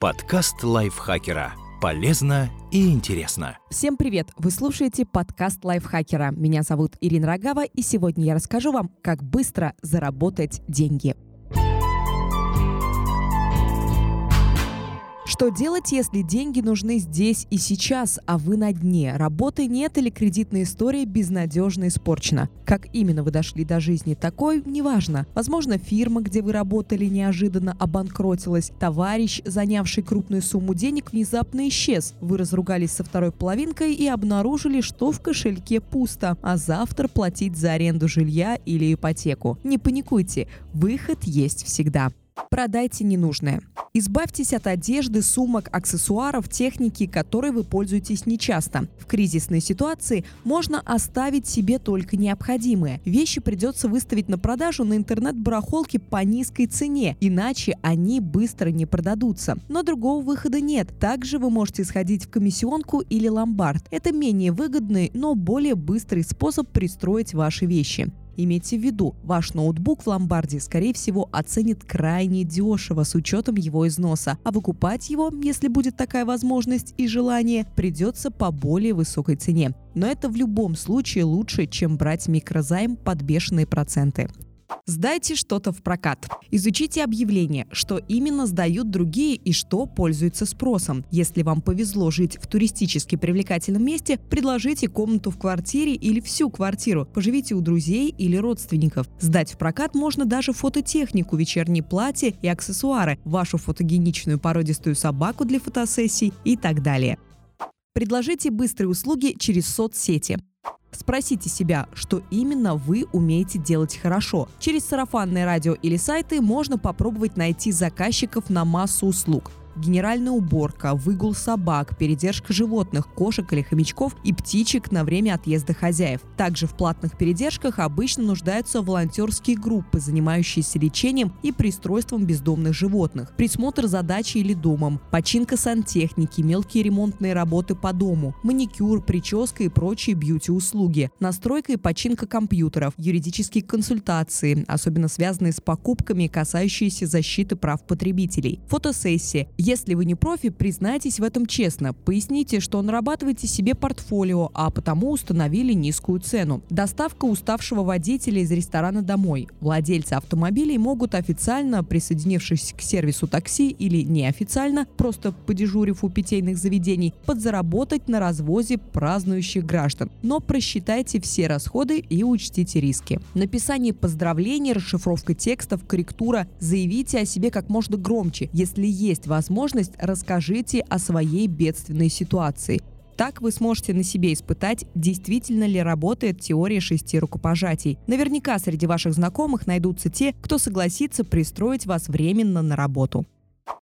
Подкаст лайфхакера. Полезно и интересно. Всем привет! Вы слушаете подкаст лайфхакера. Меня зовут Ирина Рогава, и сегодня я расскажу вам, как быстро заработать деньги. Что делать, если деньги нужны здесь и сейчас, а вы на дне? Работы нет или кредитная история безнадежно испорчена? Как именно вы дошли до жизни такой, неважно. Возможно, фирма, где вы работали, неожиданно обанкротилась. Товарищ, занявший крупную сумму денег, внезапно исчез. Вы разругались со второй половинкой и обнаружили, что в кошельке пусто, а завтра платить за аренду жилья или ипотеку. Не паникуйте, выход есть всегда. Продайте ненужное. Избавьтесь от одежды, сумок, аксессуаров, техники, которой вы пользуетесь нечасто. В кризисной ситуации можно оставить себе только необходимое. Вещи придется выставить на продажу на интернет-барахолке по низкой цене, иначе они быстро не продадутся. Но другого выхода нет. Также вы можете сходить в комиссионку или ломбард. Это менее выгодный, но более быстрый способ пристроить ваши вещи. Имейте в виду, ваш ноутбук в ломбарде, скорее всего, оценит крайне дешево с учетом его износа, а выкупать его, если будет такая возможность и желание, придется по более высокой цене. Но это в любом случае лучше, чем брать микрозайм под бешеные проценты. Сдайте что-то в прокат. Изучите объявления, что именно сдают другие и что пользуется спросом. Если вам повезло жить в туристически привлекательном месте, предложите комнату в квартире или всю квартиру. Поживите у друзей или родственников. Сдать в прокат можно даже фототехнику, вечерние платья и аксессуары, вашу фотогеничную породистую собаку для фотосессий и так далее. Предложите быстрые услуги через соцсети. Спросите себя, что именно вы умеете делать хорошо. Через сарафанное радио или сайты можно попробовать найти заказчиков на массу услуг генеральная уборка, выгул собак, передержка животных, кошек или хомячков и птичек на время отъезда хозяев. Также в платных передержках обычно нуждаются волонтерские группы, занимающиеся лечением и пристройством бездомных животных, присмотр за дачей или домом, починка сантехники, мелкие ремонтные работы по дому, маникюр, прическа и прочие бьюти-услуги, настройка и починка компьютеров, юридические консультации, особенно связанные с покупками, касающиеся защиты прав потребителей, фотосессии, если вы не профи, признайтесь в этом честно. Поясните, что нарабатываете себе портфолио, а потому установили низкую цену. Доставка уставшего водителя из ресторана домой. Владельцы автомобилей могут официально, присоединившись к сервису такси или неофициально, просто подежурив у питейных заведений, подзаработать на развозе празднующих граждан. Но просчитайте все расходы и учтите риски. Написание поздравлений, расшифровка текстов, корректура. Заявите о себе как можно громче. Если есть возможность возможность, расскажите о своей бедственной ситуации. Так вы сможете на себе испытать, действительно ли работает теория шести рукопожатий. Наверняка среди ваших знакомых найдутся те, кто согласится пристроить вас временно на работу.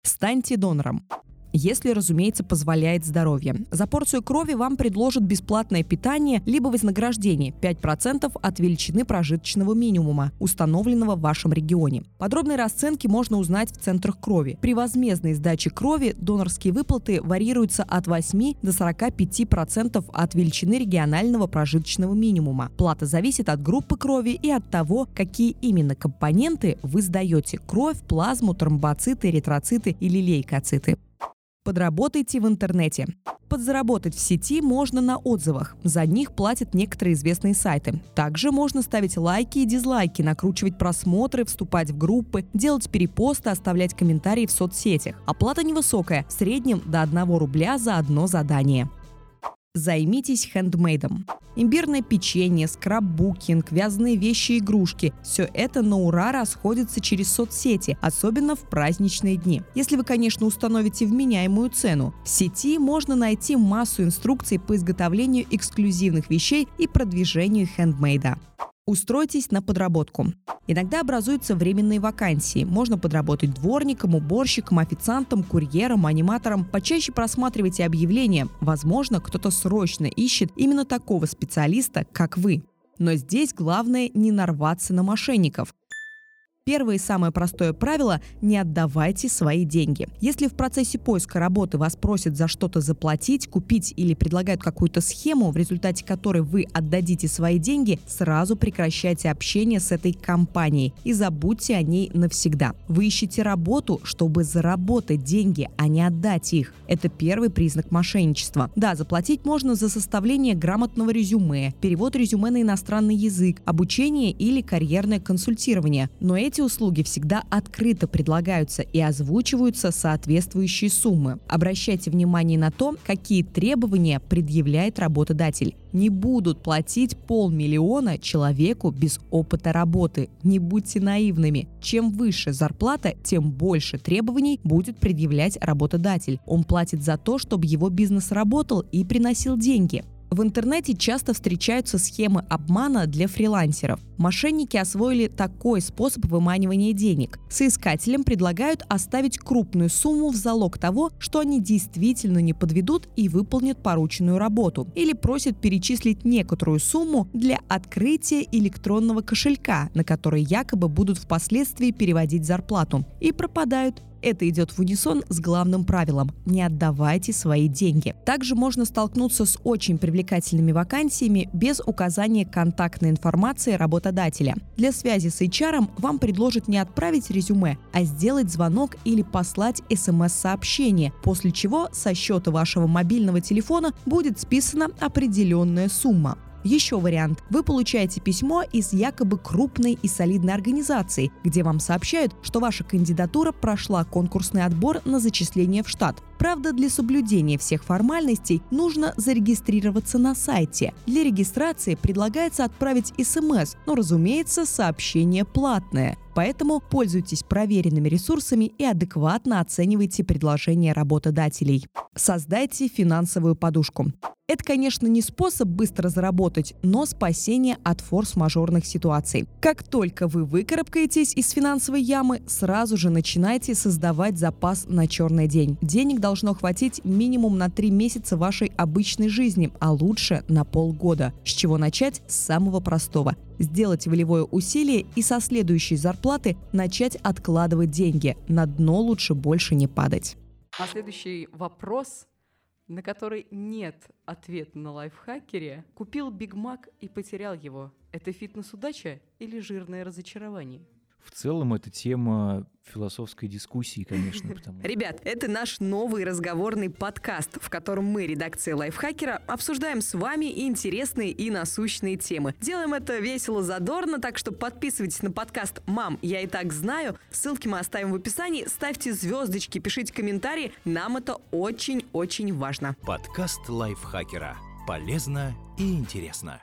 Станьте донором если, разумеется, позволяет здоровье. За порцию крови вам предложат бесплатное питание либо вознаграждение 5% от величины прожиточного минимума, установленного в вашем регионе. Подробные расценки можно узнать в центрах крови. При возмездной сдаче крови донорские выплаты варьируются от 8 до 45% от величины регионального прожиточного минимума. Плата зависит от группы крови и от того, какие именно компоненты вы сдаете – кровь, плазму, тромбоциты, эритроциты или лейкоциты. Подработайте в интернете. Подзаработать в сети можно на отзывах. За них платят некоторые известные сайты. Также можно ставить лайки и дизлайки, накручивать просмотры, вступать в группы, делать перепосты, оставлять комментарии в соцсетях. Оплата невысокая, в среднем до 1 рубля за одно задание. Займитесь хендмейдом. Имбирное печенье, скраббукинг, вязаные вещи игрушки – все это на ура расходится через соцсети, особенно в праздничные дни. Если вы, конечно, установите вменяемую цену. В сети можно найти массу инструкций по изготовлению эксклюзивных вещей и продвижению хендмейда. Устройтесь на подработку. Иногда образуются временные вакансии. Можно подработать дворником, уборщиком, официантом, курьером, аниматором. Почаще просматривайте объявления. Возможно, кто-то срочно ищет именно такого специалиста, как вы. Но здесь главное не нарваться на мошенников. Первое и самое простое правило – не отдавайте свои деньги. Если в процессе поиска работы вас просят за что-то заплатить, купить или предлагают какую-то схему, в результате которой вы отдадите свои деньги, сразу прекращайте общение с этой компанией и забудьте о ней навсегда. Вы ищете работу, чтобы заработать деньги, а не отдать их. Это первый признак мошенничества. Да, заплатить можно за составление грамотного резюме, перевод резюме на иностранный язык, обучение или карьерное консультирование. Но эти услуги всегда открыто предлагаются и озвучиваются соответствующие суммы. Обращайте внимание на то, какие требования предъявляет работодатель. Не будут платить полмиллиона человеку без опыта работы. Не будьте наивными. Чем выше зарплата, тем больше требований будет предъявлять работодатель. Он платит за то, чтобы его бизнес работал и приносил деньги. В интернете часто встречаются схемы обмана для фрилансеров. Мошенники освоили такой способ выманивания денег. Соискателям предлагают оставить крупную сумму в залог того, что они действительно не подведут и выполнят порученную работу. Или просят перечислить некоторую сумму для открытия электронного кошелька, на который якобы будут впоследствии переводить зарплату. И пропадают. Это идет в унисон с главным правилом – не отдавайте свои деньги. Также можно столкнуться с очень привлекательными вакансиями без указания контактной информации работодателя. Для связи с HR вам предложат не отправить резюме, а сделать звонок или послать смс-сообщение, после чего со счета вашего мобильного телефона будет списана определенная сумма. Еще вариант. Вы получаете письмо из якобы крупной и солидной организации, где вам сообщают, что ваша кандидатура прошла конкурсный отбор на зачисление в штат. Правда, для соблюдения всех формальностей нужно зарегистрироваться на сайте. Для регистрации предлагается отправить смс, но, разумеется, сообщение платное. Поэтому пользуйтесь проверенными ресурсами и адекватно оценивайте предложения работодателей. Создайте финансовую подушку. Это, конечно, не способ быстро заработать, но спасение от форс-мажорных ситуаций. Как только вы выкарабкаетесь из финансовой ямы, сразу же начинайте создавать запас на черный день. Денег должно хватить минимум на 3 месяца вашей обычной жизни, а лучше на полгода. С чего начать? С самого простого сделать волевое усилие и со следующей зарплаты начать откладывать деньги. На дно лучше больше не падать. А следующий вопрос на который нет ответа на лайфхакере, купил Биг Мак и потерял его. Это фитнес-удача или жирное разочарование? В целом эта тема философской дискуссии, конечно. Потому... Ребят, это наш новый разговорный подкаст, в котором мы, редакция Лайфхакера, обсуждаем с вами интересные и насущные темы. Делаем это весело, задорно, так что подписывайтесь на подкаст «Мам, я и так знаю». Ссылки мы оставим в описании. Ставьте звездочки, пишите комментарии. Нам это очень-очень важно. Подкаст Лайфхакера. Полезно и интересно.